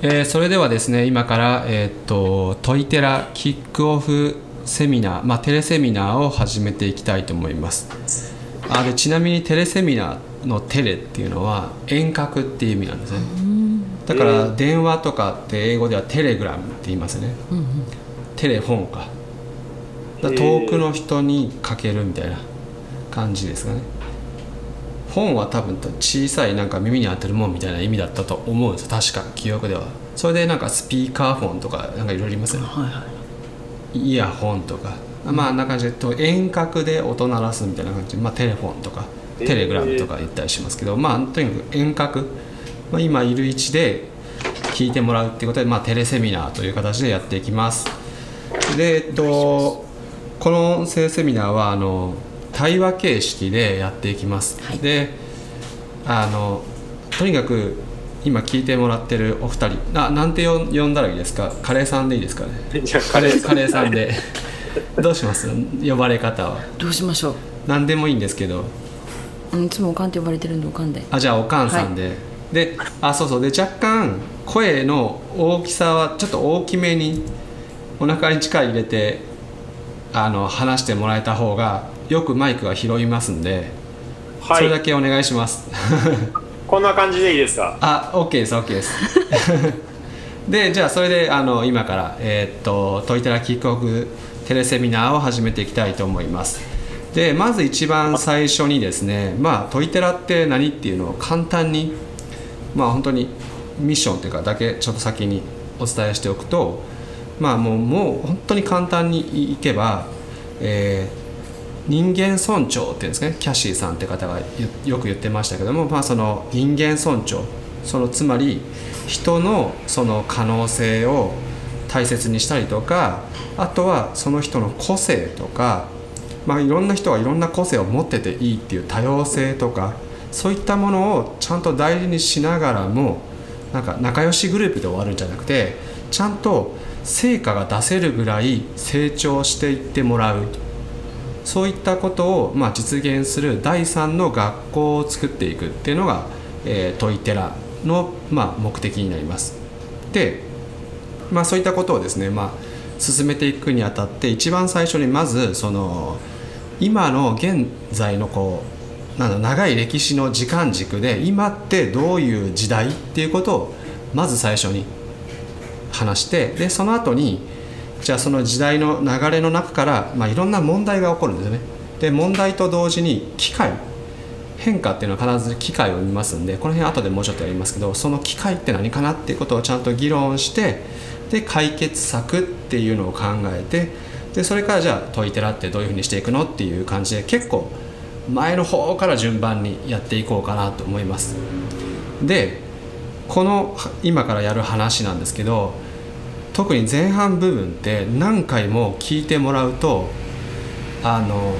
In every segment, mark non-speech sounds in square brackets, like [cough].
えー、それではですね今から、えー、っとトイテラキックオフセミナー、まあ、テレセミナーを始めていきたいと思います。あでちなみにテレセミナーのテレっていうのは遠隔っていう意味なんですね。だから電話とかって英語ではテレグラムって言いますね、うんうん、テレフォンか。遠くの人にかけるみたいな感じですかね本は多分小さいなんか耳に当てるもんみたいな意味だったと思うんです確か記憶では。それでなんかスピーカーフォンとかなんかいろいろありますよね、はいはい、イヤホンとか。まああんな感じで遠隔で音鳴らすみたいな感じ。で、まあ、テレフォンとか。テレグラムとか言ったりしますけど、まあとにかく遠隔、まあ、今いる位置で聞いてもらうっていうことで、まあ、テレセミナーという形でやっていきます。でえっとこの音声セミナーはあの対話形式でやっていきます、はい、であのとにかく今聞いてもらってるお二人ななんて呼んだらいいですか？カレーさんでいいですかね？カレー。カレーさんで。どうします？呼ばれ方は。どうしましょう？何でもいいんですけど。いつもおかんって呼ばれてるんでおかんで。あじゃあおかんさんで、はい、であそうそう。で若干声の大きさはちょっと大きめにお腹に力入れてあの話してもらえた方がよくマイクが拾いますんで、はい、それだけお願いします。[laughs] こんな感じでいいですか？あ OK です OK です。で [laughs] じゃあそれであの今からえー、っとトイテラキックオフテレセミナーを始めていきたいと思います。でまず一番最初にですねまあトイテラって何っていうのを簡単にまあ本当にミッションっていうかだけちょっと先にお伝えしておくとまあもうもう本当に簡単にいけば、えー、人間尊重っていうんですかね。キャシーさんって方がよく言ってましたけども、まあ、その人間尊重。そのつまり人のその可能性を大切にしたりとかあとはその人の個性とか、まあ、いろんな人がいろんな個性を持ってていいっていう多様性とかそういったものをちゃんと大事にしながらもなんか仲良しグループで終わるんじゃなくてちゃんと成果が出せるぐらい成長していってもらう。そういったことを、まあ、実現する第3の学校を作っていくっていうのが、えー、トイテラの、まあ、目的になります。で、まあ、そういったことをですね、まあ、進めていくにあたって一番最初にまずその今の現在のこうなんだ長い歴史の時間軸で今ってどういう時代っていうことをまず最初に話してでその後にじゃあその時代の流れの中から、まあ、いろんな問題が起こるんですよね。で問題と同時に機械変化っていうのは必ず機械を見ますんでこの辺後でもうちょっとやりますけどその機械って何かなっていうことをちゃんと議論してで解決策っていうのを考えてでそれからじゃあ問い寺ってどういうふうにしていくのっていう感じで結構前の方から順番にやっていこうかなと思います。でこの今からやる話なんですけど特に前半部分って何回も聞いてもらうとあの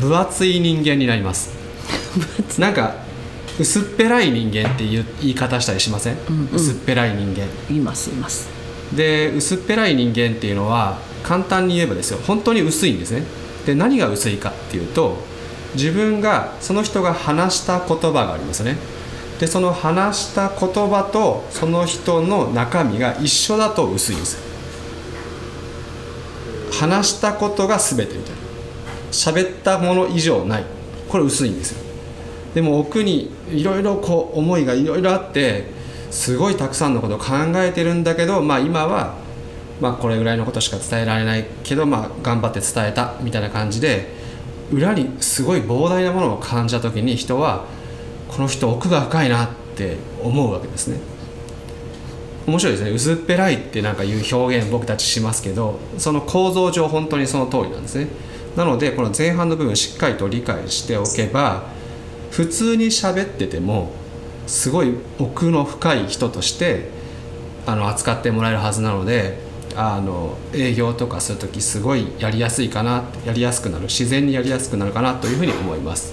分厚い人間になります。なんか薄っぺらい人間っていう言い方したりしません、うんうん、薄っぺらい人間。いますいます。で薄っぺらい人間っていうのは簡単に言えばですよ本当に薄いんですね。で何が薄いかっていうと自分がその人が話した言葉がありますねでその話した言葉とその人の中身が一緒だと薄いんです。話したことが全てみたいな。喋ったもの以上ない。これ薄いんですよ。でも奥にいろいろこう思いがいろいろあってすごいたくさんのことを考えてるんだけど、まあ、今は、まあ、これぐらいのことしか伝えられないけど、まあ、頑張って伝えたみたいな感じで裏にすごい膨大なものを感じた時に人はこの人奥が深いなって思うわけですね。面白いですね。薄っぺらいってなんかいう表現僕たちしますけどその構造上本当にその通りなんですね。なのでこの前半の部分しっかりと理解しておけば普通に喋っててもすごい奥の深い人としてあの扱ってもらえるはずなのであの営業とかする時すごいやりやすいかなやりやすくなる自然にやりやすくなるかなというふうに思います。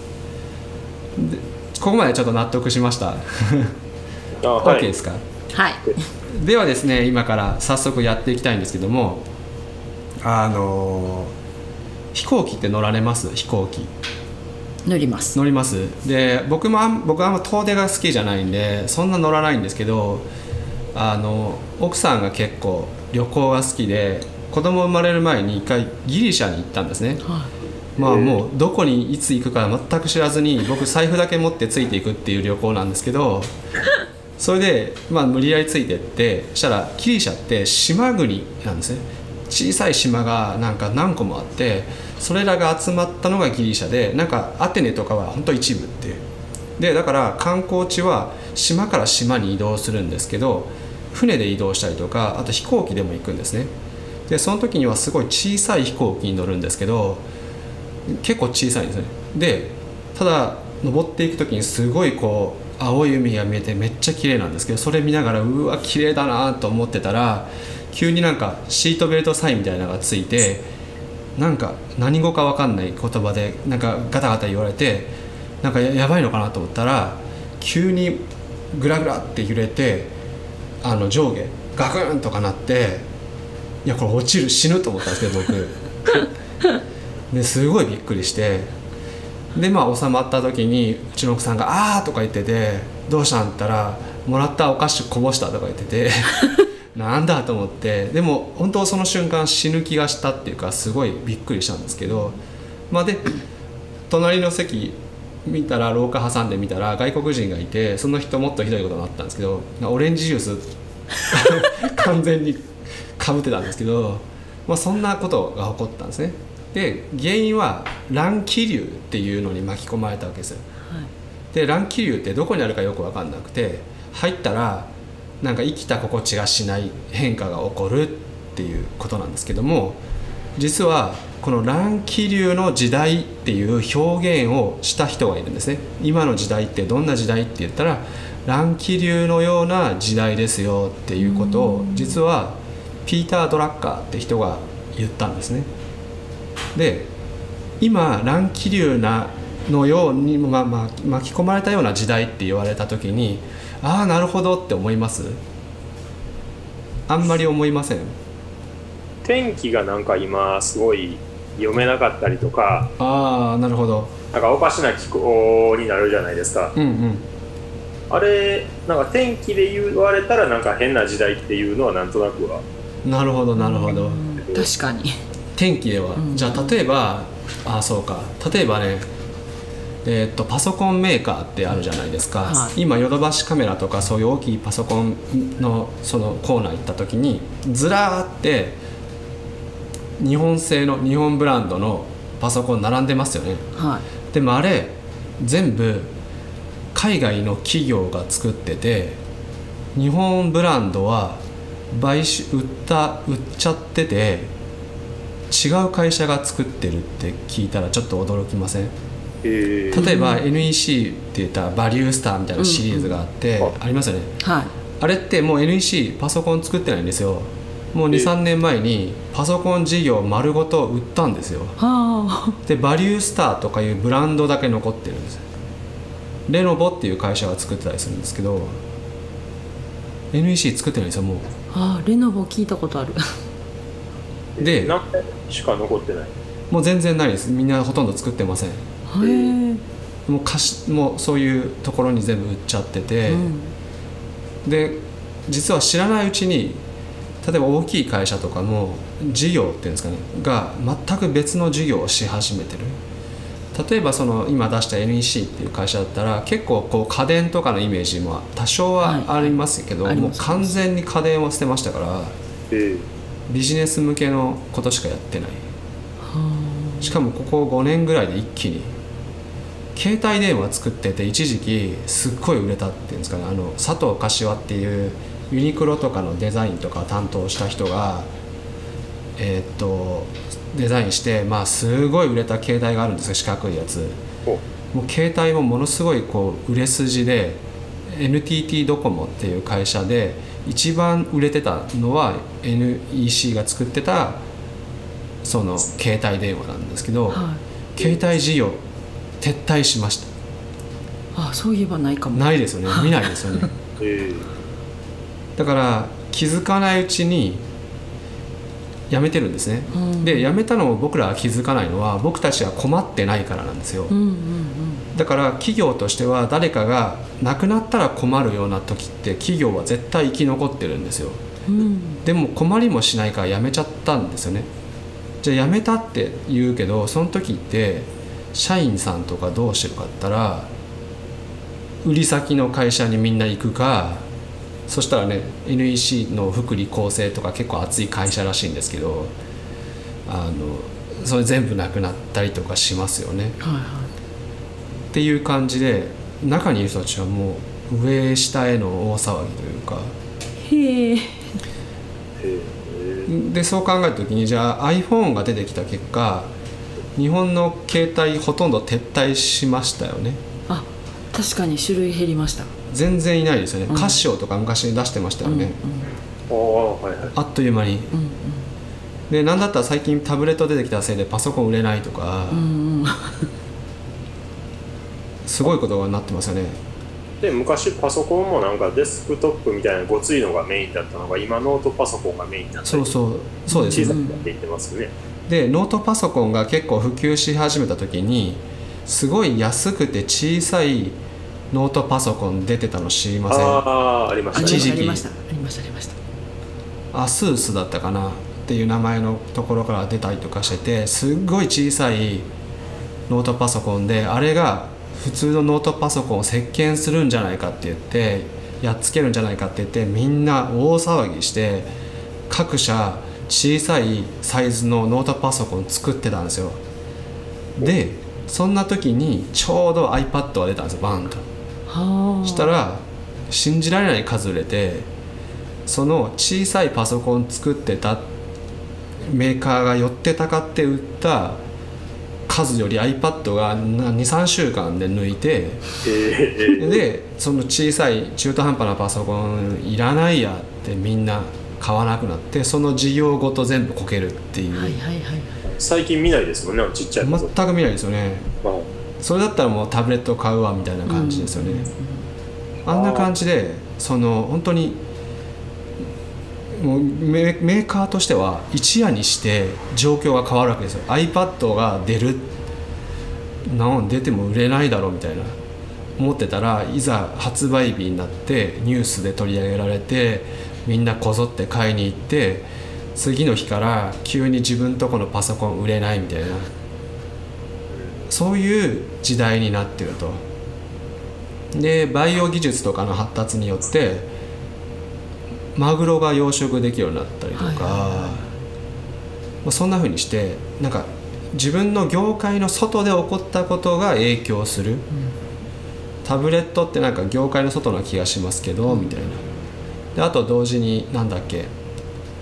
ここまでちょっと納得しました。OK ですか？はい。ではですね今から早速やっていきたいんですけどもあの飛行機って乗られます？飛行機。乗ります。乗ります？で僕も僕はあんま遠出が好きじゃないんでそんな乗らないんですけどあの奥さんが結構旅行が好きで子供生まれる前に一回ギリシャに行ったんですね。はまあもうどこにいつ行くか全く知らずに僕財布だけ持ってついていくっていう旅行なんですけど [laughs] それでまあ無理やりついてってそしたらギリシャって島国なんですね。小さい島がなんか何個もあってそれらが集まったのがギリシャでなんかアテネとかは本当一部っていう。でだから観光地は島から島に移動するんですけど船で移動したりとかあと飛行機でも行くんですね。でその時にはすごい小さい飛行機に乗るんですけど結構小さいんですね。でただ登っていく時にすごいこう青い海が見えてめっちゃ綺麗なんですけどそれ見ながらうわ綺麗だなと思ってたら急になんかシートベルトサインみたいなのがついてなんか何語か分かんない言葉でなんかガタガタ言われてなんかやばいのかなと思ったら急にグラグラって揺れてあの上下ガクンとかなっていやこれ落ちる死ぬと思ったんですけど僕。ですごいびっくりしてでまあ収まった時にうちの奥さんが「あー」とか言ってて「どうしたん?」ったら「もらったお菓子こぼした」とか言ってて [laughs] なんだと思ってでも本当その瞬間死ぬ気がしたっていうかすごいびっくりしたんですけどまあで隣の席見たら廊下挟んでみたら外国人がいてその人もっとひどいことになったんですけどオレンジジュース [laughs] 完全にかぶってたんですけど、まあ、そんなことが起こったんですねで原因は乱気流っていうのに巻き込まれたわけですよ。で乱気流ってどこにあるかよく分かんなくて入ったらなんか生きた心地がしない変化が起こるっていうことなんですけども実はこの乱気流の時代っていう表現をした人がいるんですね。今の時代ってどんな時代って言ったら乱気流のような時代ですよっていうことを実はピーター・ドラッカーって人が言ったんですねで今乱気流なのように、まあまあ、巻き込まれたような時代って言われた時にああなるほどって思います？あんまり思いません。天気がなんか今すごい読めなかったりとかああなるほど。なんかおかしな気候になるじゃないですか。うんうん。あれなんか天気で言われたらなんか変な時代っていうのはなんとなくは。なるほどなるほど。うん確かに天気では、うん。じゃあ例えばあそうか。例えばねえーっとパソコンメーカーってあるじゃないですか、はい。今ヨドバシカメラとかそういう大きいパソコンのそのコーナー行った時にずらーって日本製の日本ブランドのパソコン並んでますよね。はい。でもあれ全部海外の企業が作ってて日本ブランドは買収売った売っちゃってて違う会社が作ってるって聞いたらちょっと驚きません？えー。例えば NEC って言ったらバリュースターみたいなシリーズがあって、ありますよね。はい。あれってもう NEC パソコン作ってないんですよ。もうえ23年前にパソコン事業丸ごと売ったんですよ。はでバリュースターとかいうブランドだけ残ってるんです。レノボっていう会社が作ってたりするんですけど NEC 作ってないんですよもああレノボ聞いたことある [laughs] で何回しか残ってない。うもう全然ないです。みんなほとんど作ってません。へえもう貸しもうそういうところに全部売っちゃってて、うん。で実は知らないうちに例えば大きい会社とかの事業っていうんですかねが全く別の事業をし始めてる。例えばその今出した NEC っていう会社だったら結構こう家電とかのイメージも多少はありますけど、もうはいあります。完全に家電を捨てましたから。えービジネス向けのことしかやってない。はしかもここ5年ぐらいで一気に携帯電話作ってて一時期すっごい売れたっていうんですかね。あの佐藤柏っていうユニクロとかのデザインとか担当した人がえーっとデザインしてまあすごい売れた携帯があるんですよ四角いやつ。お。もう携帯もものすごいこう売れ筋で NTT ドコモっていう会社で一番売れてたのは NEC が作ってたその携帯電話なんですけど、あはい。携帯事業撤退しました。あそういえばないかも。ないですよね。見ないですよね。[laughs] え。ーだから気づかないうちに辞めてるんですね、うん。で辞めたのを僕らは気づかないのは僕たちは困ってないからなんですよ、うんうんだから企業としては誰かが亡くなったら困るような時って企業は絶対生き残ってるんですよ。うんでも困りもしないから辞めちゃったんですよね。じゃあ辞めたって言うけどその時って社員さんとかどうしてるかって言ったら売り先の会社にみんな行くかそしたらね NEC の福利厚生とか結構熱い会社らしいんですけどあのそれ全部なくなったりとかしますよね。はいはっていう感じで中にいる人たちはもう上下への大騒ぎというか。いへえ。でそう考えた時にじゃあ iPhone が出てきた結果日本の携帯ほとんど撤退しましたよね。あ確かに種類減りました。全然いないですよね、うん。カシオとか昔に出してましたよね、ああはいはい。あっという間に。うんうん。で何だったら最近タブレット出てきたせいでパソコン売れないとか、うんうんすごいことになってますよね。で昔パソコンもなんかデスクトップみたいなごついのがメインだったのが今ノートパソコンがメインになったりそうそうそうです小さね。くなっていってますよね、でノートパソコンが結構普及し始めた時にすごい安くて小さいノートパソコン出てたの知りません？ああありましたね。一時期。ありましたありましたありました。アスースだったかなっていう名前のところから出たりとかしててすっごい小さいノートパソコンであれが普通のノートパソコンを席巻するんじゃないかって言ってやっつけるんじゃないかって言ってみんな大騒ぎして各社小さいサイズのノートパソコン作ってたんですよ。でそんな時にちょうど iPad が出たんですよバーンと。はあ。したら信じられない数売れてその小さいパソコン作ってたメーカーが寄ってたかって売った数より iPad が23週間で抜いてええでその小さい中途半端なパソコンいらないやってみんな買わなくなってその事業ごと全部こけるっていう、はいはいはい最近見ないですもんねちっちゃい全く見ないですよね。まあ。それだったらもうタブレット買うわみたいな感じですよね、あんな感じでその本当にもうメーカーとしては一夜にして状況が変わるわけですよ。iPad が出るなん出ても売れないだろうみたいな。思ってたらいざ発売日になってニュースで取り上げられてみんなこぞって買いに行って次の日から急に自分とこのパソコン売れないみたいな。そういう時代になってると。でバイオ技術とかの発達によってマグロが養殖できるようになったりとか、まあそんな風にしてなんか自分の業界の外で起こったことが影響する、タブレットってなんか業界の外な気がしますけど、みたいな。であと同時になんだっけ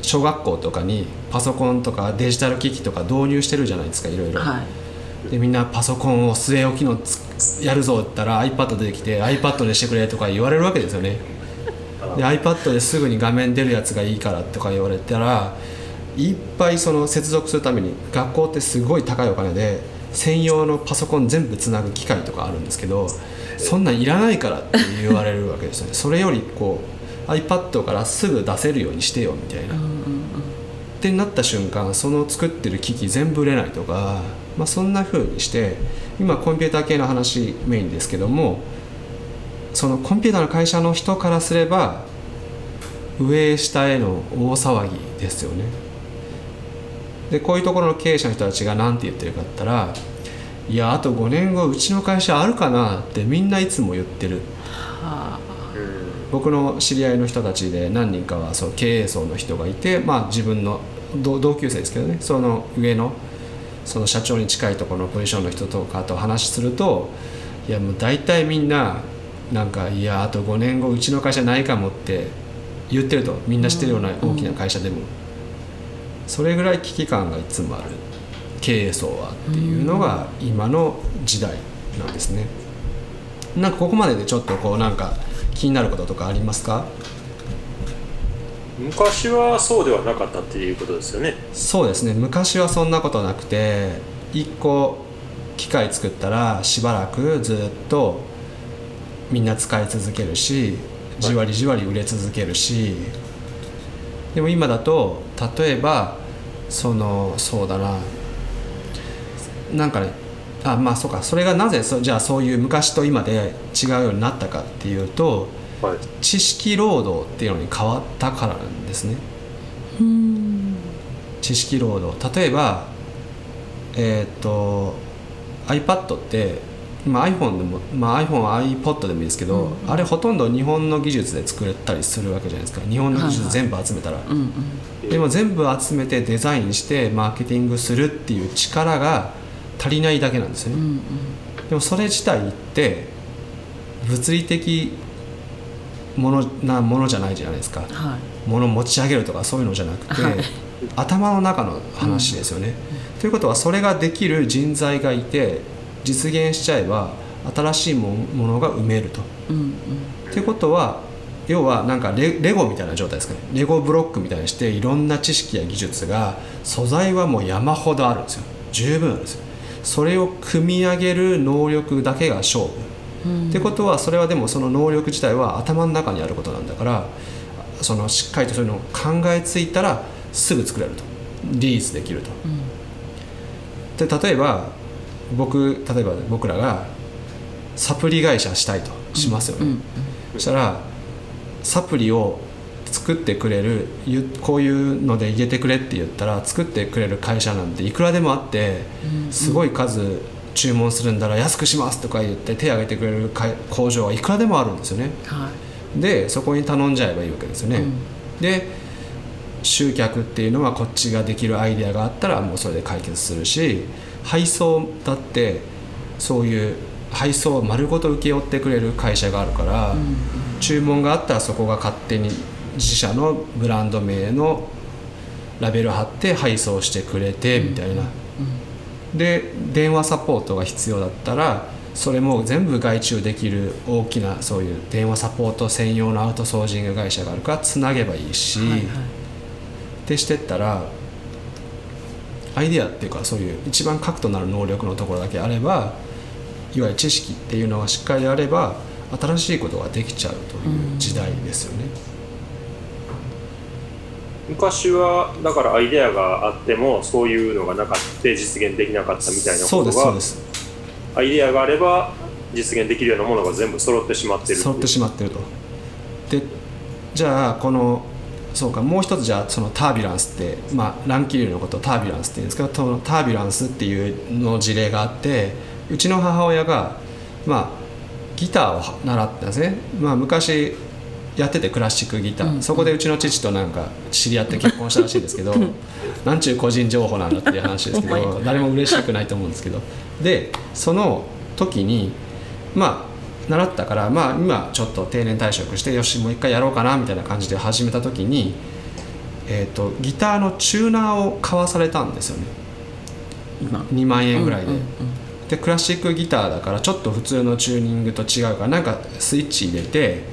小学校とかにパソコンとかデジタル機器とか導入してるじゃないですかいろいろ、はい。でみんなパソコンを据え置きのつやるぞって言ったら iPad 出てきて iPad でしてくれとか言われるわけですよねで iPad ですぐに画面出るやつがいいからとか言われたらいっぱいその接続するために学校ってすごい高いお金で専用のパソコン全部つなぐ機械とかあるんですけどそんなんいらないからって言われるわけですよね。それよりこう iPad からすぐ出せるようにしてよみたいな。ってなった瞬間その作ってる機器全部売れないとか、まあ、そんな風にして今コンピューター系の話メインですけどもそのコンピューターの会社の人からすれば上下への大騒ぎですよね。でこういうところの経営者の人たちが何て言ってるかって言ったらいやあと5年後うちの会社あるかなってみんないつも言ってる。はうん僕の知り合いの人たちで何人かはそう経営層の人がいて、まあ、自分の同同級生ですけどね。その上のその社長に近いところのポジションの人とかと話するといやもう大体みんななんかいやあと5年後うちの会社ないかもって言ってるとみんな知ってるような大きな会社でも、それぐらい危機感がいつもある。経営層はっていうのが今の時代なんですね。なんかここまででちょっとこうなんか気になることとかありますか？昔はそうではなかったっていうことですよね。そうですね。昔はそんなことなくて1個機械作ったらしばらくずっとみんな使い続けるしじわりじわり売れ続けるしでも今だと例えばそのそうだな。なんかねあまあそうか。それがなぜそじゃあそういう昔と今で違うようになったかっていうとはい。知識労働っていうのに変わったからなんですね。うん。知識労働。例えばえっ、と iPad って、まあ、iPhone でも、まあ、iPhone は iPod でもいいですけど、あれほとんど日本の技術で作れたりするわけじゃないですか。日本の技術全部集めたら、うんうん。でも全部集めてデザインしてマーケティングするっていう力が足りないだけなんですよね、うんうん。でもそれ自体って物理的ものなものじゃないじゃないですか。はい。物を持ち上げるとかそういうのじゃなくて、はい。頭の中の話ですよね、ということはそれができる人材がいて実現しちゃえば新しいもものが埋めると。うんうん。っていうことは要はなんかレレゴみたいな状態ですかね。レゴブロックみたいにしていろんな知識や技術が素材はもう山ほどあるんですよ。十分あるんですよ。それを組み上げる能力だけが勝負、うん。ってことはそれはでもその能力自体は頭の中にあることなんだからそのしっかりとそういうのを考えついたらすぐ作れると。リリースできると。で例えば僕例えば僕らがサプリ会社したいとしますよね、うんうんそしたらサプリを作ってくれるゆこういうので入れてくれって言ったら作ってくれる会社なんていくらでもあってすごい数注文するんだら安くしますとか言って手を挙げてくれる会工場はいくらでもあるんですよね。はい。でそこに頼んじゃえばいいわけですよね、で集客っていうのはこっちができるアイデアがあったらもうそれで解決するし配送だってそういう配送を丸ごと請け負ってくれる会社があるから、注文があったらそこが勝手に自社のブランド名のラベル貼って配送してくれてみたいな、で電話サポートが必要だったらそれも全部外注できる大きなそういう電話サポート専用のアウトソージング会社があるからつなげばいいし、はいはい。ってしてったらアイデアっていうかそういう一番核となる能力のところだけあればいわゆる知識っていうのがしっかりあれば新しいことができちゃうという時代ですよね。昔はだからアイデアがあってもそういうのがなかった実現できなかったみたいなことがですそうですアイデアがあれば実現できるようなものが全部揃ってしまってる揃ってしまってると。でじゃあこのそうかもう一つじゃあそのタービュランスって、まあ、乱気流のことをタービュランスって言うんですけどそのタービュランスっていうの事例があってうちの母親が、まあ、ギターを習ってたんですね、まあ、昔やっててクラシックギター、そこでうちの父となんか知り合って結婚したらしいんですけど [laughs] なんちゅう個人情報なんだっていう話ですけど [laughs] [laughs] 誰も嬉しくないと思うんですけど。でその時にまあ習ったからまあ今ちょっと定年退職してよしもう一回やろうかなみたいな感じで始めた時に、えー、とギターのチューナーを買わされたんですよね。今。2万円ぐらいで、うんうんでクラシックギターだからちょっと普通のチューニングと違うからなんかスイッチ入れて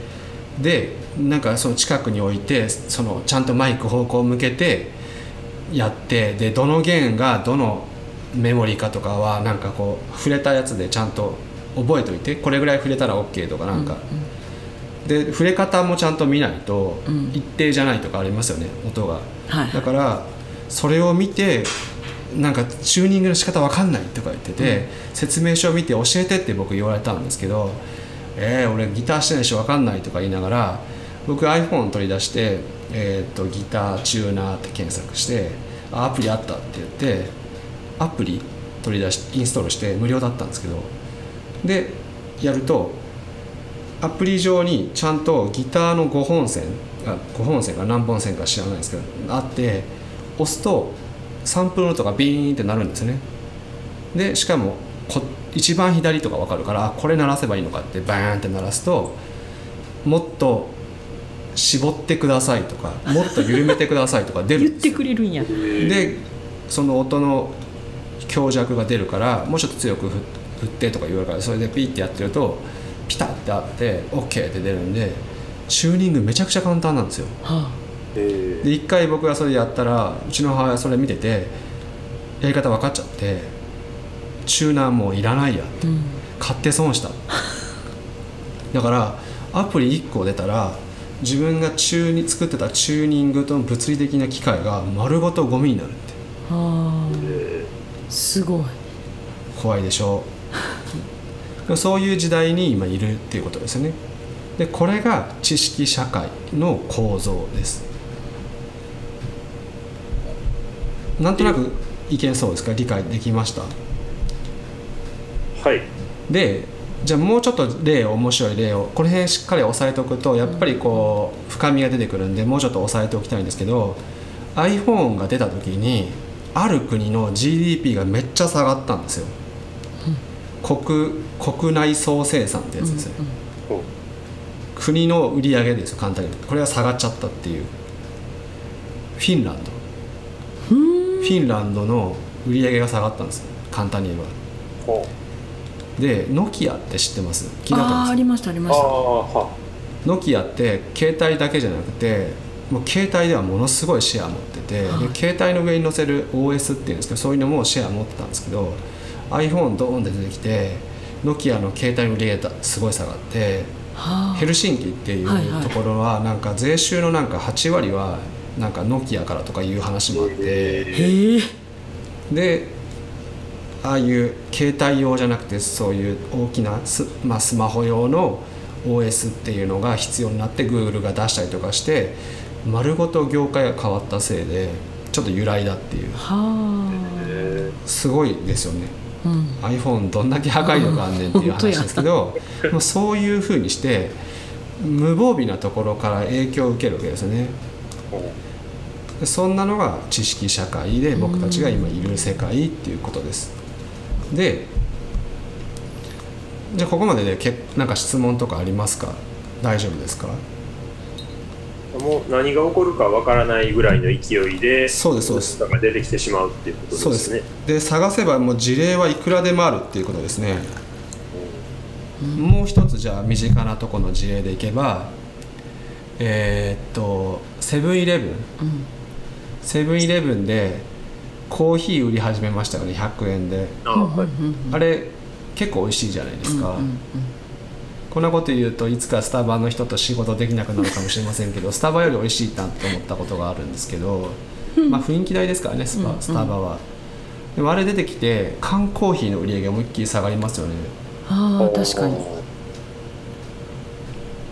でなんかその近くに置いてそのちゃんとマイク方向を向けてやってでどの弦がどのメモリーかとかはなんかこう触れたやつでちゃんと覚えておいてこれぐらい触れたら OK とかなんか、で触れ方もちゃんと見ないとうん。一定じゃないとかありますよね音が。はい。だからそれを見てなんかチューニングの仕方わかんないとか言ってて、説明書を見て教えてって僕言われたんですけど「えー、俺ギターしてないしわかんない」とか言いながら僕 iPhone 取り出して、えー、とギターチューナーって検索してあアプリあったって言ってアプリ取り出しインストールして無料だったんですけどでやるとアプリ上にちゃんとギターの5本線あ5本線か何本線か知らないですけどあって押すとサンプルの音がビーンってなるんですね。でしかもこ一番左とか分かるからあこれ鳴らせばいいのかってバーンって鳴らすともっと絞ってくださいとかもっと緩めてくださいとか出る言っんですよ。てくれるんや。でその音の強弱が出るからもうちょっと強く振振ってとか言われるからそれでピッてやってるとピタッてあって OK って出るんでチューニングめちゃくちゃ簡単なんですよ。はえで一回僕がそれやったらうちの母親それ見ててやり方分かっちゃってチューナーもういらないやあうん。買って損した。だからアプリ1個出たら自分がチューに作ってたチューニングとの物理的な機械が丸ごとゴミになるって。あ。すごい。怖いでしょ。うそういう時代に今いるっていうことですよね。でこれが知識社会の構造です。なんとなくいけそうですか？理解できました？ーはい。でじゃあもうちょっと例を面白い例をこの辺しっかり押さえておくとやっぱりこう深みが出てくるんでもうちょっと押さえておきたいんですけど iPhone が出た時にある国の GDP がめっちゃ下がったんですよ、国国内総生産ってやつですね、ほう国の売り上げですよ簡単にこれが下がっちゃったっていう。フィンランド。フィンランドの売り上げが下がったんですよ。簡単に言えば。でノキアって知ってます？聞いたことあります？ああありましたありまああしたはノキアって携帯だけじゃなくてもう携帯ではものすごいシェア持ってて、はい。で携帯の上に載せる OS っていうんですけどそういうのもシェア持ってたんですけど iPhone ドーンって出てきてノキアの携帯の売り上げがすごい下がってはあ。ヘルシンキっていうところはなんか税収のなんか8割はなんかノキアからとかいう話もあってでああいう携帯用じゃなくてそういう大きなス,、まあ、スマホ用の OS っていうのが必要になって Google が出したりとかして丸ごと業界が変わったせいでちょっと揺らいだっていう。すごいですよね。あうん iPhone どんだけ破壊力あんねんっていう話ですけどもうそういうふうにして無防備なところから影響を受けるわけですよね。そんなのが知識社会で僕たちが今いる世界っていうことです。でじゃあここまででけなんか質問とかありますか？大丈夫ですか？もう何が起こるかわからないぐらいの勢いでそうですそうです。物が出てきてしまうっていうことですね。そうですで探せばもう事例はいくらでもあるっていうことですね。もう一つじゃあ身近なとこの事例でいけばえーっとセブンイレブン。うんセブンイレブンでコーヒー売り始めましたよね100円で。あはい。あれ結構美味しいじゃないですか、うんうんこんなこと言うといつかスタバの人と仕事できなくなるかもしれませんけど [laughs] スタバより美味しいなって思ったことがあるんですけど、まあ雰囲気代ですからねスパスタバは、でもあれ出てきて缶コーヒーの売り上げが思いっきり下がりますよね。ああ確かに。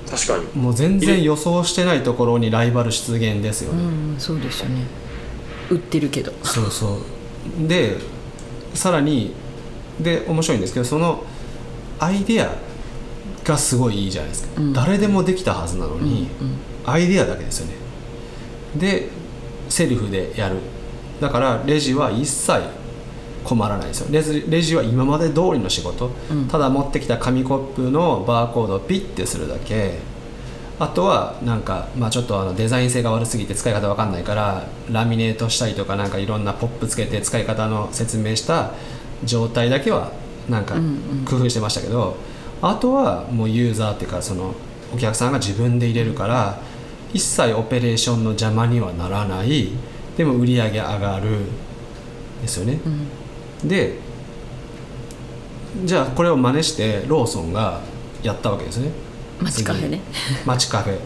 確かに。もう全然予想してないところにライバル出現ですようね、んそうですよね。売ってるけど。そうそう。でさらにで面白いんですけどそのアイデアがすごいいいじゃないですか、うん。誰でもできたはずなのに、アイデアだけですよね。でセルフでやる。だからレジは一切困らないですよ。レジレジは今まで通りの仕事、うん。ただ持ってきた紙コップのバーコードをピッてするだけ。あとはなんか、まあ、ちょっとあのデザイン性が悪すぎて使い方わかんないからラミネートしたりとかなんかいろんなポップつけて使い方の説明した状態だけはなんかうんうん。工夫してましたけど、あとはもうユーザーっていうかそのお客さんが自分で入れるから一切オペレーションの邪魔にはならない。でも売り上げ上がるですよね。うん。でじゃあこれを真似してローソンがやったわけですね。街カフェね。街カフェ。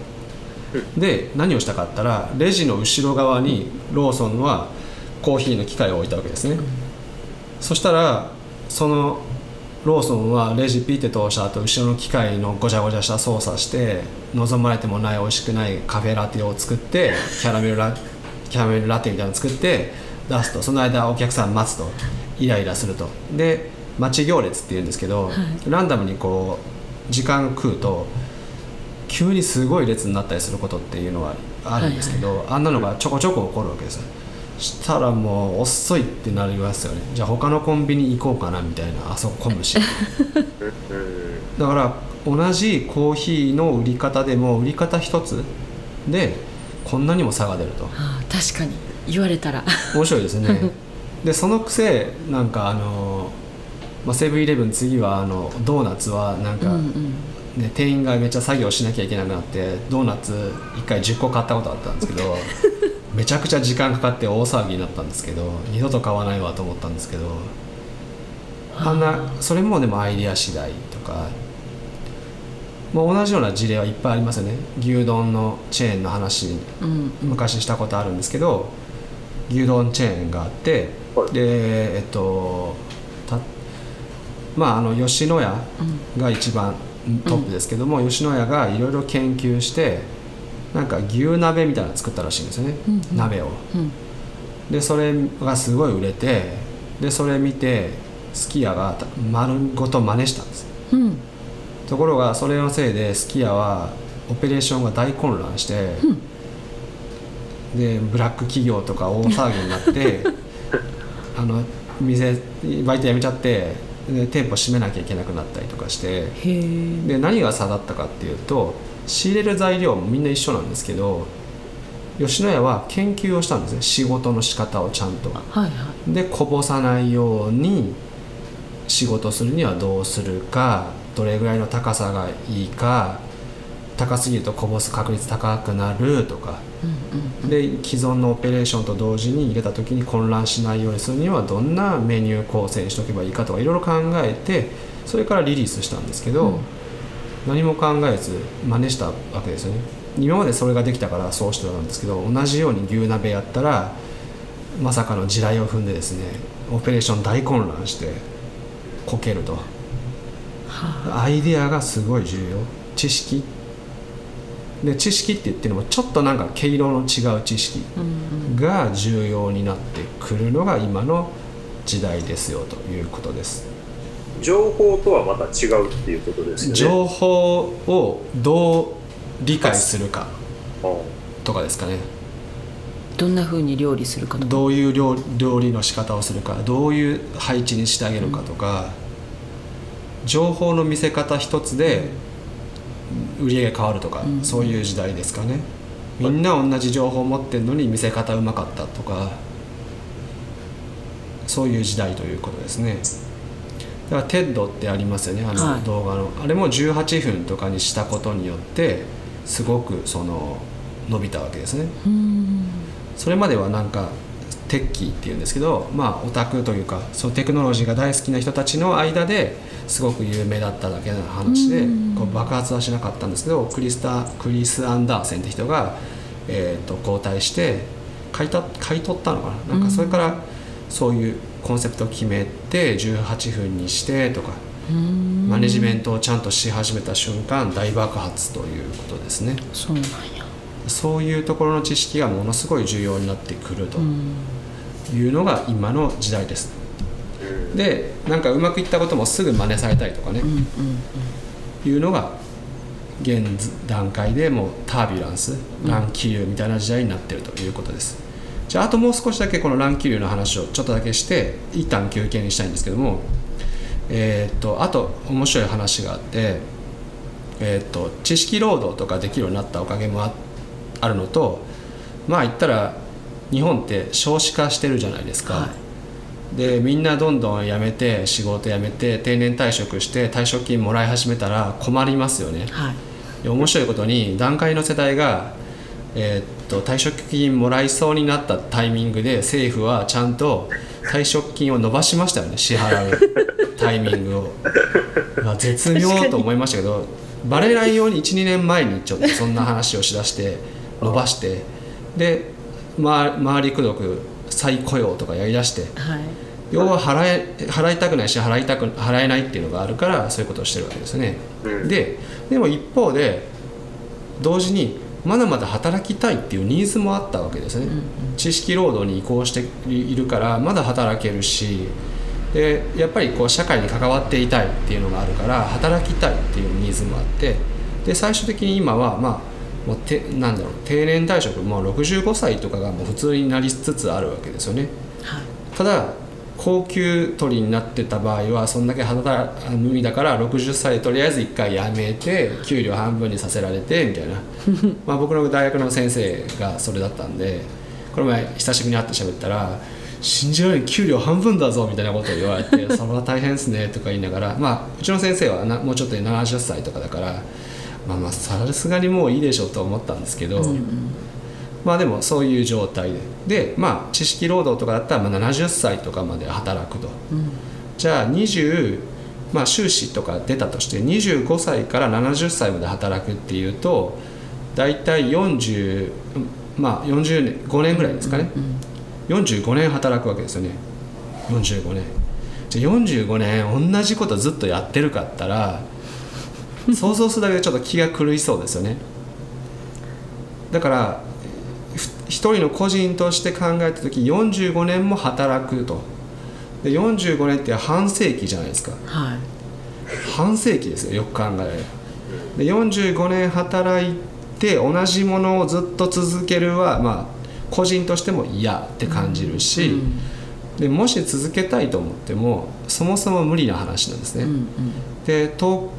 で何をしたかったらレジの後ろ側にローソンはコーヒーの機械を置いたわけですね、そしたらそのローソンはレジピッて通した後後ろの機械のごちゃごちゃした操作して望まれてもない美味しくないカフェラテを作って [laughs] キャラメルラキャラメルラテみたいなのを作って出すとその間お客さん待つとイライラすると。で待ち行列っていうんですけど、ランダムにこう時間食うと急にすごい列になったりすることっていうのはあるんですけど、あんなのがちょこちょこ起こるわけですよしたらもう遅いってなりますよね。じゃあ他のコンビニ行こうかなみたいなあそこ混むしうん。だから同じコーヒーの売り方でも売り方一つでこんなにも差が出ると。ああ確かに。言われたら。面白いですね。[laughs] でそのくせなんかあのまあセブンイレブン次はあのドーナツはなんか、うんうん。ね、店員がめっちゃ作業しなきゃいけなくなってドーナツ1回10個買ったことあったんですけど [laughs] めちゃくちゃ時間かかって大騒ぎになったんですけど二度と買わないわと思ったんですけどあんなそれもでもアイデア次第とか、まあ、同じような事例はいっぱいありますよね。牛丼のチェーンの話うん昔したことあるんですけど牛丼チェーンがあって、はい。でえっとたまああの吉野家が一番トップですけども、吉野家がいろいろ研究してなんか牛鍋みたいなの作ったらしいんですよね、鍋を。うん。でそれがすごい売れてでそれ見てすき家が丸ごと真似したんですうん。ところがそれのせいですき家はオペレーションが大混乱して、でブラック企業とか大騒ぎになって [laughs] あの店バイト辞めちゃってで店舗閉めなきゃいけなくなったりとかしてで何が差だったかっていうと仕入れる材料もみんな一緒なんですけど吉野家は研究をしたんですね。仕事の仕方をちゃんと。はいはい。でこぼさないように仕事するにはどうするかどれぐらいの高さがいいか高すぎるとこぼす確率高くなるとか。うんで既存のオペレーションと同時に入れた時に混乱しないようにするにはどんなメニュー構成にしとけばいいかとかいろいろ考えてそれからリリースしたんですけど、うん何も考えず真似したわけですよね。今までそれができたからそうしてたんですけど同じように牛鍋やったらまさかの地雷を踏んでですねオペレーション大混乱してこけると。はアイデアがすごい重要。知識。で知識って言ってもちょっとなんか毛色の違う知識が重要になってくるのが今の時代ですよということです情報とはまた違うっていうことですよね。情報をどう理解するかうんとかですかね。どんな風に料理するかとか。どういう料料理の仕方をするかどういう配置にしてあげるかとか、情報の見せ方一つで売り上げ変わるとか、うん。そういう時代ですかね。みんな同じ情報を持ってるのに見せ方うまかったとかそういう時代ということですねだから TED ってありますよねあはい。の動画の、あれも18分とかにしたことによってすごくその伸びたわけですね。うん。それまではなんかテッキーっていうんですけどまあオタクというかそのテクノロジーが大好きな人たちの間ですごく有名だっただけの話でうん。こう爆発はしなかったんですけどクリスタクリス・アンダーセンって人が、えー、と交代して買いた買い取ったのかな。なんかそれからそういうコンセプトを決めて18分にしてとかうん。マネジメントをちゃんとし始めた瞬間大爆発ということですね。そうなんや。そういうところの知識がものすごい重要になってくると。うん。いうのが今の時代です。うんでなんかうまくいったこともすぐ真似されたりとかね。いうのが現段階でもうタービュランス乱気流みたいな時代になってるということですじゃああともう少しだけこの乱気流の話をちょっとだけして一旦休憩にしたいんですけどもえーっとあと面白い話があってえーっと知識労働とかできるようになったおかげもああるのとまあ言ったら日本って少子化してるじゃないですか、はでみんなどんどん辞めて仕事辞めて定年退職して退職金もらい始めたら困りますよね。はい。で面白いことに段階の世代が、えーっと退職金もらいそうになったタイミングで政府はちゃんと退職金を伸ばしましたよね支払うタイミングを、まあ、絶妙と思いましたけどバレないように12年前にちょっとそんな話をしだして伸ばしてで、ま、回りくどく再雇用とかやりだしてはい。要は払え払いたくないし払いたく払えないっていうのがあるからそういうことをしてるわけですね。うん。ででも一方で同時にまだまだ働きたいっていうニーズもあったわけですね。知識労働に移行しているからまだ働けるしでやっぱりこう社会に関わっていたいっていうのがあるから働きたいっていうニーズもあってで最終的に今はまあもうてなんだろう定年退職もう65歳とかがもう普通になりつつあるわけですよね。はいただ高級取りになってた場合はそんだけ働無理だから60歳でとりあえず1回辞めて給料半分にさせられてみたいな [laughs] まあ僕の大学の先生がそれだったんでこの前久しぶりに会って喋ったら「信じられん給料半分だぞ」みたいなことを言われて「[laughs] それは大変ですね」とか言いながらまあうちの先生はなもうちょっとで70歳とかだからまあまあさすがにもういいでしょうと思ったんですけど。まあでもそういう状態で。でまあ知識労働とかだったらまあ70歳とかまで働くと、じゃあ20まあ修士とか出たとして25歳から70歳まで働くっていうと大体40まあ40年5年ぐらいですかね、45年働くわけですよね。45年。じゃあ45年同じことずっとやってるかったら [laughs] 想像するだけでちょっと気が狂いそうですよね。だからふ一人の個人として考えた時45年も働くと。で45年って半世紀じゃないですか。はい。半世紀ですよよく考えれば。で45年働いて同じものをずっと続けるはまあ個人としても嫌って感じるし、でもし続けたいと思ってもそもそも無理な話なんですね、うんうん。で東,、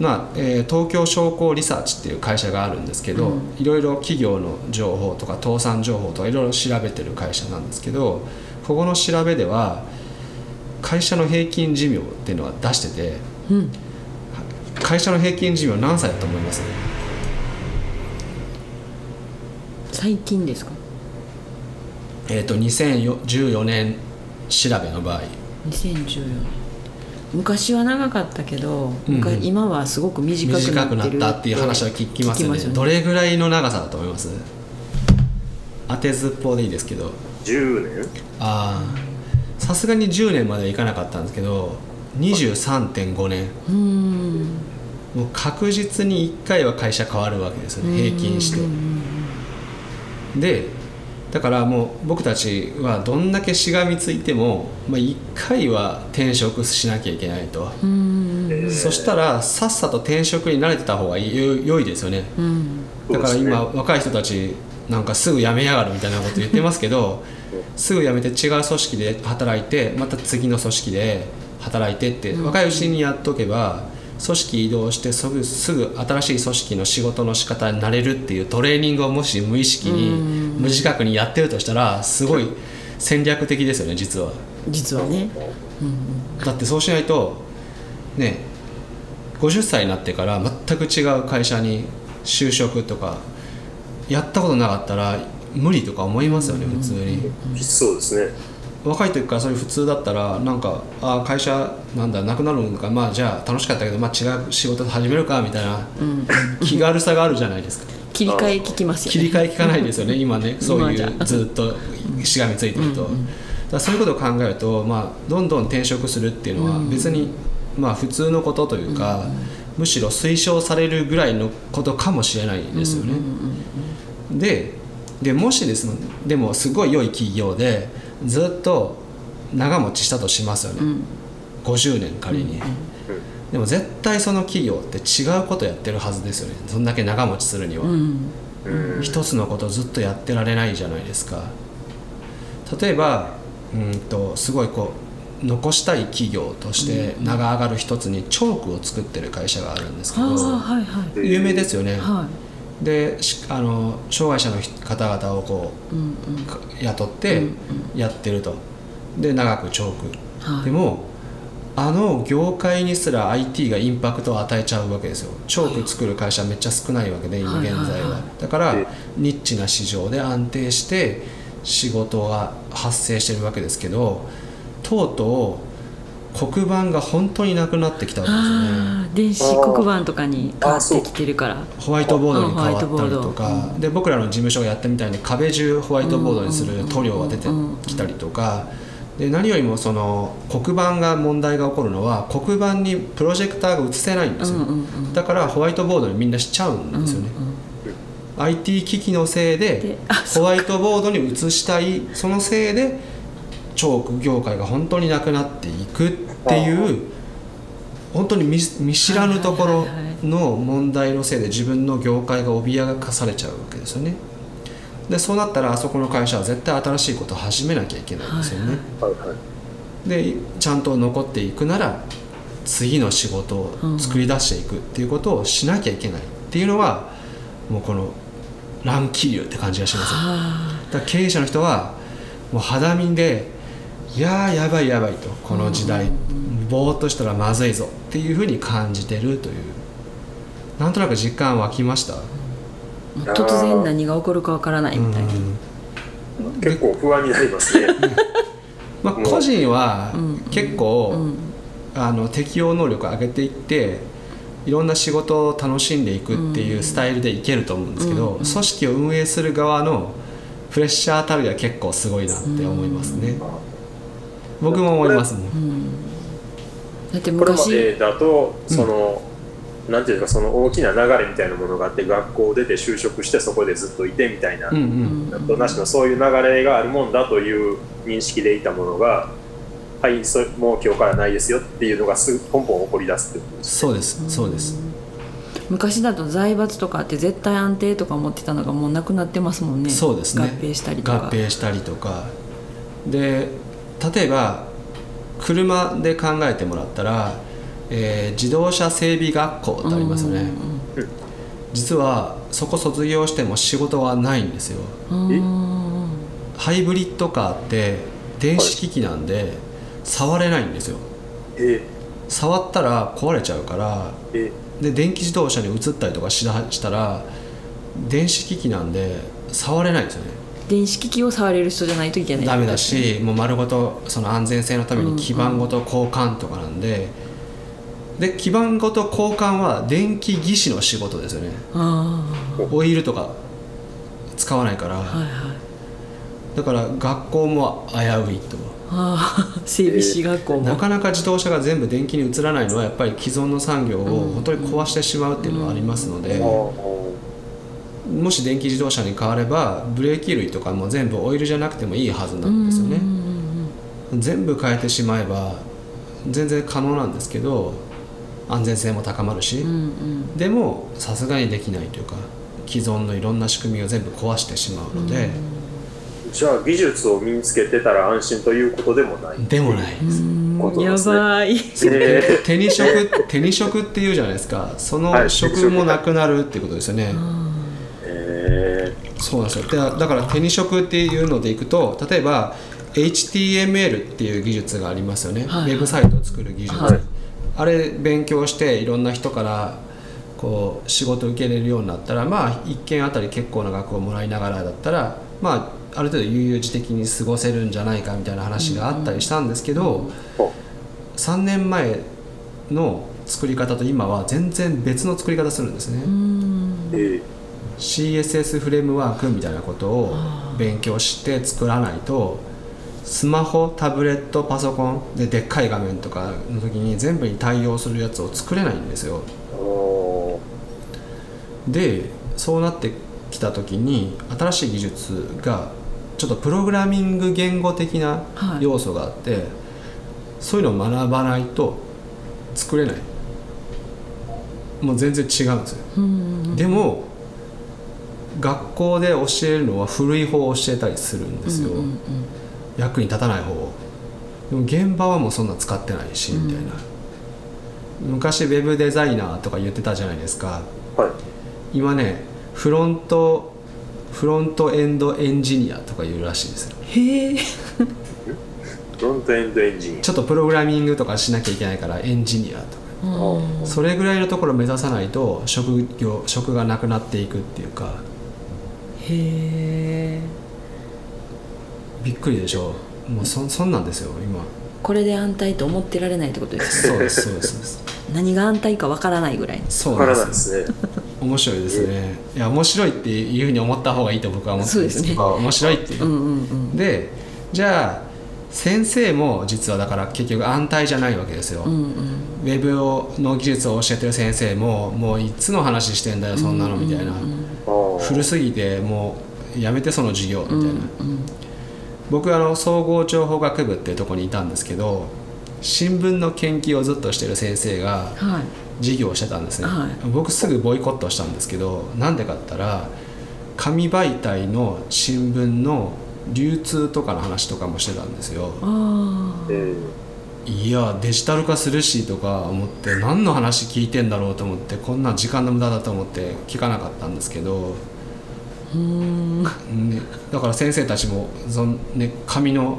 まあえー東京商工リサーチっていう会社があるんですけど、うん。いろいろ企業の情報とか倒産情報とかいろいろ調べてる会社なんですけどここの調べでは会社の平均寿命っていうのは出しててうん。会社の平均寿命何歳だと思います？最近ですか？えっ、と2014年調べの場合。2014年昔は長かったけど、うんうん。昔今はすごく短くな短くなってるったっていう話は聞きますよね。どれぐらいの長さだと思います？当てずっぽうでいいですけど。10年？ああさすがに10年まではいかなかったんですけど23.5年。うーん。もう確実に1回は会社変わるわけですよね平均して。でだからもう僕たちはどんだけしがみついても、まあ、1回は転職しなきゃいけないと、そしたらさっさと転職に慣れてた方がよ良いですよね。うん。だから今、ね。若い人たちなんかすぐ辞めやがるみたいなこと言ってますけどすぐ辞めて違う組織で働いてまた次の組織で働いてって、若いうちにやっとけば組織移動してすぐすぐ新しい組織の仕事の仕方になれるっていうトレーニングをもし無意識に無自覚にやってるとしたらすごい戦略的ですよね実は。実はね。だってそうしないとね50歳になってから全く違う会社に就職とかやったことなかったら無理とか思いますよね普通に。そうですね若い時からそういう普通だったらなんかあ会社なんだなくなるのかまあじゃあ楽しかったけど、まあ、違う仕事始めるかみたいな気軽さがあるじゃないですか。切り替え聞きますよね。切り替え効かないですよね [laughs] 今ね。そういう [laughs] ずっとしがみついてると、だからそういうことを考えると、まあ、どんどん転職するっていうのは別に、まあ、普通のことというか、むしろ推奨されるぐらいのことかもしれないですよね。ででもしですでもすごい良い企業でずっと長持ちしたとしますよね、50年仮に、でも絶対その企業って違うことやってるはずですよね。そんだけ長持ちするには。うんうん一つのことをずっとやってられないじゃないですか。例えばうんとすごいこう残したい企業として名が上がる一つにチョークを作ってる会社があるんですけどはいはい。有名ですよね。はでしあの障害者の方々をこいうんうん。うか雇ってやってると。で長くチョークはい。でもあの業界にすら IT がインパクトを与えちゃうわけですよ。チョーク作る会社めっちゃ少ないわけで今現在は,、はいはいはい。だからえニッチな市場で安定して仕事が発生してるわけですけどとうとう黒板が本当になくなってきたわけですよね。電子黒板とかに変わってきてるから。ホワイトボードに変わったりとか。ーで僕らの事務所がやったみたいに壁中ホワイトボードにする塗料が出てきたりとか。で何よりもその黒板が問題が起こるのは黒板にプロジェクターが映せないんですよ、うんうんうんだからホワイトボードにみんなしちゃうんですよね、IT 機器のせいでホワイトボードに映したいそのせいでチョーク業界が本当になくなっていくっていう本当に見見知らぬところの問題のせいで自分の業界が脅かされちゃうわけですよね。でそうなったらあそこの会社は絶対新しいことを始めなきゃいけないんですよね、でちゃんと残っていくなら次の仕事を作り出していくっていうことをしなきゃいけないっていうのはもうこの乱気流って感じがしますだから経営者の人はもう肌身でいやーやばいやばいと。この時代ぼーっとしたらまずいぞ。っていうふうに感じてるという。なんとなく実感湧きました？突然何が起こるかわからないみたいな。うん。結構不安になりますね。[laughs] まあ、個人はうん。結構、うん。あの適応能力を上げていっていろんな仕事を楽しんでいくっていうスタイルでいけると思うんですけど、うんうん。組織を運営する側のプレッシャーたるや結構すごいなって思いますね僕も思いますもん。だってこれま昔でだとその、なんていうかその大きな流れみたいなものがあって学校を出て就職してそこでずっといてみたいな、うんうん。なんとなしのそういう流れがあるもんだという認識でいたものがはいそもう今日からないですよっていうのがすぐポンポン起こり出すってことですそうです。そうです。昔だと財閥とかって絶対安定とか思ってたのがもうなくなってますもんね。そうですね。合併したりとか。合併したりとか。で例えば車で考えてもらったら、えー自動車整備学校ってありますよね、実はそこ卒業しても仕事はないんですよ。うんうんハイブリッドカーって電子機器なんで触れないんですよ。え？触ったら壊れちゃうからえ？で電気自動車に移ったりとかしたら電子機器なんで触れないんですよね電子機器を触れる人じゃないといけない。ダメだしもう丸ごとその安全性のために基板ごと交換とかなんで、で基板ごと交換は電気技師の仕事ですよね。あオイルとか使わないから、あはいはい。だから学校も危ういと。ああ整備士学校も、なかなか自動車が全部電気に移らないのはやっぱり既存の産業を本当に壊してしまうっていうのはありますので、あもし電気自動車に変わればブレーキ類とかも全部オイルじゃなくてもいいはずなんですよね、全部変えてしまえば全然可能なんですけど安全性も高まるし、うんうん。でもさすがにできないというか既存のいろんな仕組みを全部壊してしまうので、じゃあ技術を身につけてたら安心ということでもない。でもないです、ね。ばい。え手に職手に職っていうじゃないですか。そのはい職もなくなるっていうことですよね、えそうなんですよ。でだから手に職っていうのでいくと例えば HTML っていう技術がありますよね、はいウェブサイトを作る技術、はい。あれ勉強していろんな人からこう仕事受けれるようになったらまあ1件あたり結構な額をもらいながらだったらまあある程度悠々自適に過ごせるんじゃないかみたいな話があったりしたんですけど、お3年前の作り方と今は全然別の作り方するんですね、え CSS フレームワークみたいなことを勉強して作らないとスマホタブレットパソコンででっかい画面とかの時に全部に対応するやつを作れないんですよ。おでそうなってきた時に新しい技術がちょっとプログラミング言語的なはい。要素があって、そういうのを学ばないと作れない。もう全然違うんですよ。うん。でも学校で教えるのは古い方を教えたりするんですよ、うんうん役に立たない方を。でも現場はもうそんな使ってないし、みたいな。昔ウェブデザイナーとか言ってたじゃないですか。はい。今ねフロントフロントエンドエンジニアとか言うらしいですよ。へえ。フロントエンドエンジニちょっとプログラミングとかしなきゃいけないからエンジニアとか。アそれぐらいのところを目指さないと職業職がなくなっていくっていうかへえびっくりでしょ。もうそそんなんですよ今。これで安泰と思ってられないってことですねそうですそうですそうです。何が安泰かわからないぐらい。わかそうなんでらないですすね。面白いですね。いや面白いっていうふうに思った方がいいと僕は思ってるんですけどそう面白いっていう、うんうんうん。でじゃあ先生も実はだから結局安泰じゃないわけですよ、うんうん。ウェブをの技術を教えてる先生ももういつの話してんだよそんなのみたいな、あー古すぎてもうやめてその授業みたいな、僕あの総合情報学部っていうところにいたんですけど新聞の研究をずっとしてる先生がはい。授業をしてたんですね、はい。僕すぐボイコットしたんですけどなんでかったら紙媒体の新聞の流通とかの話とかもしてたんですよ。いやデジタル化するしとか思って何の話聞いてんだろうと思ってこんなん時間の無駄だと思って聞かなかったんですけど、ね、だから先生たちもその、ね、紙の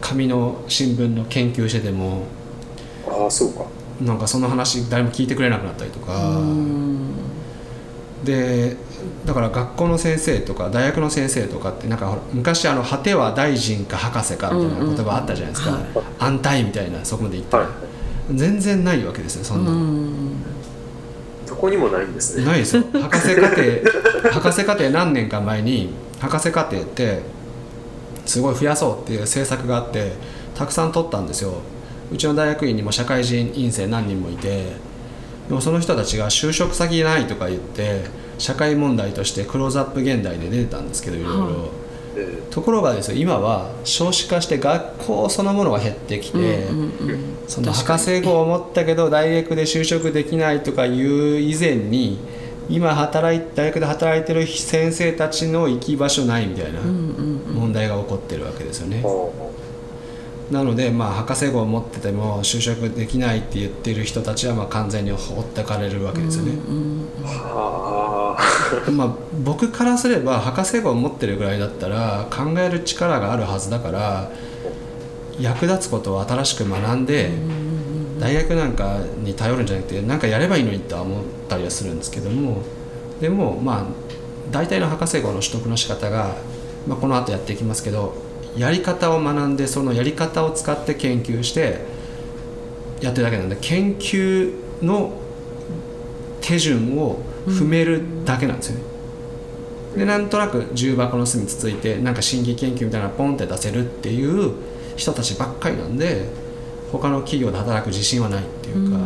紙の新聞の研究しててもああそうか。なんかその話誰も聞いてくれなくなったりとかでだから学校の先生とか大学の先生とかってなんか昔あの「果ては大臣か博士か」みたいな言葉あったじゃないですか、うん安泰みたいなそこまで言った。ら、はい。全然ないわけですよそんなの、どこにもないんですね。ないですよ。博士課程 [laughs] 博士課程何年か前に博士課程ってすごい増やそうっていう政策があってたくさん取ったんですよ。うちの大学院にも社会人院生何人もいてでもその人たちが就職先ないとか言って社会問題としてクローズアップ現代で出てたんですけどいろいろ、ところがですよ今は少子化して学校そのものが減ってきて、うんうんその博士号を持ったけど大学で就職できないとかいう以前に今働い大学で働いてる先生たちの行き場所ないみたいなうんうん問題が起こってるわけですよね。ー、。ほなのでまあ博士号を持ってても就職できないって言ってる人たちはまあ完全に放ってかれるわけですよね。まあ僕からすれば博士号を持ってるぐらいだったら考える力があるはずだから役立つことを新しく学んで大学なんかに頼るんじゃなくて何かやればいいのにとは思ったりはするんですけどもでもまあ大体の博士号の取得の仕方が、まあ、この後やっていきますけどやり方を学んでそのやり方を使って研究してやってるだけなんで研究の手順を踏めるだけなんですよね。でなんとなく重箱の隅つついてなんか新規研究みたいなのポンって出せるっていう人たちばっかりなんで他の企業で働く自信はないっていうか、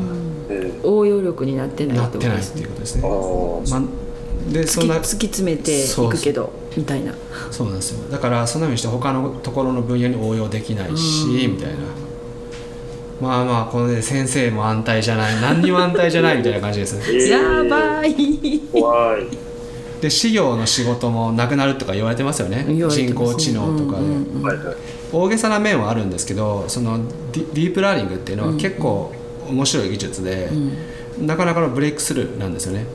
え応用力になってないなってないっってことですねていうことですね。までそんな突き詰めていくけどみたいな。そうなんですよ。だからそんなふうにして他のところの分野に応用できないし、みたいな。まあまあこの、ね、先生も安泰じゃない。[laughs] 何にも安泰じゃないみたいな感じですね。えー。やばい。怖い。で事業の仕事もなくなるとか言われてますよね。言われて人工知能とかで、うんうんうん大げさな面はあるんですけどそのディディープラーニングっていうのは結構面白い技術で、なかなかのブレイクスルーなんですよね。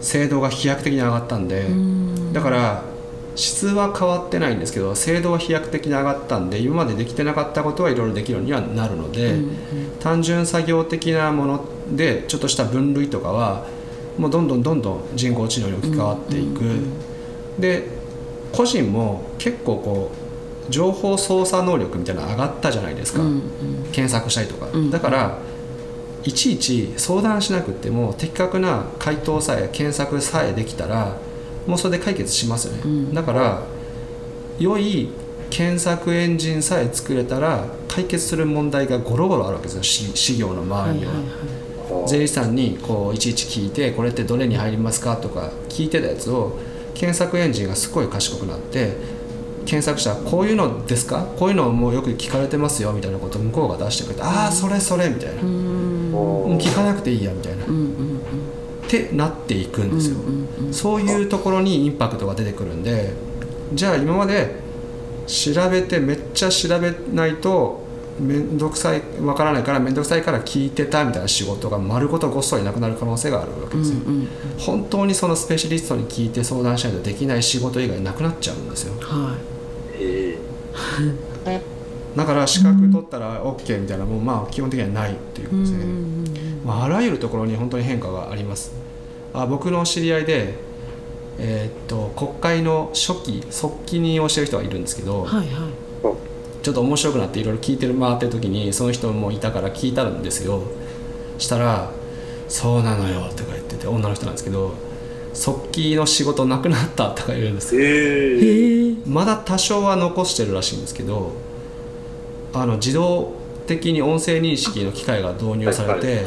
精度が飛躍的に上がったんで、だから質は変わってないんですけど精度は飛躍的に上がったんで今までできてなかったことはいろいろできるようにはなるので、単純作業的なものでちょっとした分類とかはもうどんどんどんどん人工知能に置き換わっていく、で個人も結構こう情報操作能力みたいなの上がったじゃないですか、検索したりとか、ん。だからいちいち相談しなくても的確な回答さえ検索さえできたらもうそれで解決しますよね、ん。だから良い検索エンジンさえ作れたら解決する問題がゴロゴロあるわけですよ。し事業の周りには。税理士さんにこういちいち聞いてこれってどれに入りますかとか聞いてたやつを検索エンジンがすごい賢くなって検索したらこういうのですか？こういうのもうよく聞かれてますよみたいなことを向こうが出してくれて、ああそれそれみたいな、もう聞かなくていいやみたいな、ってなっていくんですよ、そういうところにインパクトが出てくるんでじゃあ今まで調べてめっちゃ調べないと面倒くさいわからないから面倒くさいから聞いてたみたいな仕事が丸ごとごっそりなくなる可能性があるわけですよ、本当にそのスペシャリストに聞いて相談しないとできない仕事以外なくなっちゃうんですよ。はえ [laughs] だから資格取ったら OK みたいなもうまあ基本的にはないっていうことですね、まあ、あらゆるところに本当に変化があります。あ僕の知り合いで、えーっと国会の初期速記に教える人がいるんですけど、いはいはい。ちょっと面白くなっていろいろ聞いてる回ってる時にその人もいたから聞いたんですよ。したら「そうなのよ」とか言ってて女の人なんですけど「速記の仕事なくなった」とか言うんですえー、まだ多少は残してるらしいんですけどあの自動的に音声認識の機械が導入されて、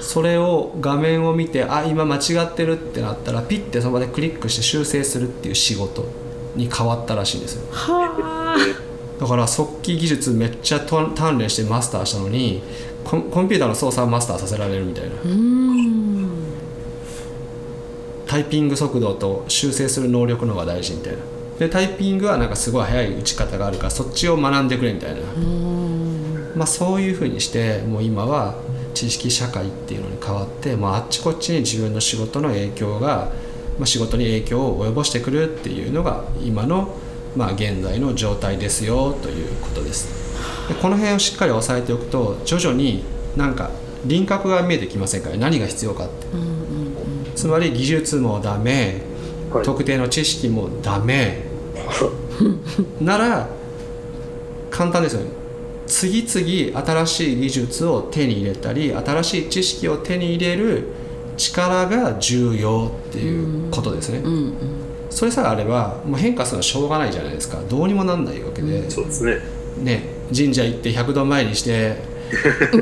それを画面を見てあ今間違ってるってなったらピッてその場でクリックして修正するっていう仕事に変わったらしいんですよ。はだから速記技術めっちゃと鍛錬してマスターしたのにコンピューターの操作をマスターさせられるみたいな。タイピング速度と修正する能力の方が大事みたいな。でタイピングはなんかすごい速い打ち方があるからそっちを学んでくれみたいな、まあ、そういうふうにしてもう今は知識社会っていうのに変わって、まあ、あっちこっちに自分の仕事の影響が、まあ、仕事に影響を及ぼしてくるっていうのが今の、まあ、現在の状態ですよということです。でこの辺をしっかり押さえておくと徐々になんか輪郭が見えてきませんから何が必要かって。つまり技術もダメはい。特定の知識もダメ。[laughs] なら簡単ですよね次々新しい技術を手に入れたり新しい知識を手に入れる力が重要っていうことですね、それさえあればもう変化するのはしょうがないじゃないですか。どうにもなんないわけで、そうですね。ね、神社行って100度前にして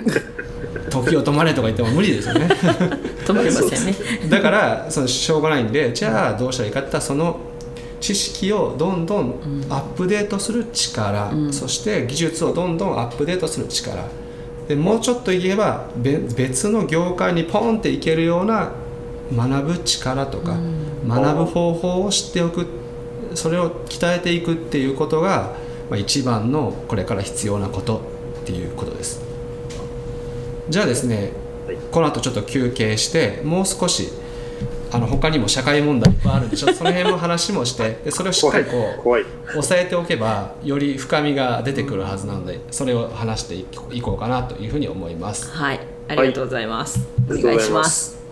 [laughs] 時を止まれとか言っても無理ですよね。[laughs] 止まりませんね。だからそのしょうがないんでじゃあどうしたらいいかって言ったらその知識をどんどんアップデートする力、そして技術をどんどんアップデートする力。でもうちょっと言えばべ別の業界にポンっていけるような学ぶ力とか、学ぶ方法を知っておくそれを鍛えていくっていうことが、まあ、一番のこれから必要なことっていうことです。じゃあですね、はい。この後ちょっと休憩してもう少しあの他にも社会問題いっぱいあるんでちょ。っとその辺の話もしてでそれをしっかりこう押さえておけばより深みが出てくるはずなのでそれを話していこうかなというふうに思います。はい。ありがとうございます、ありがとうございます。お願いします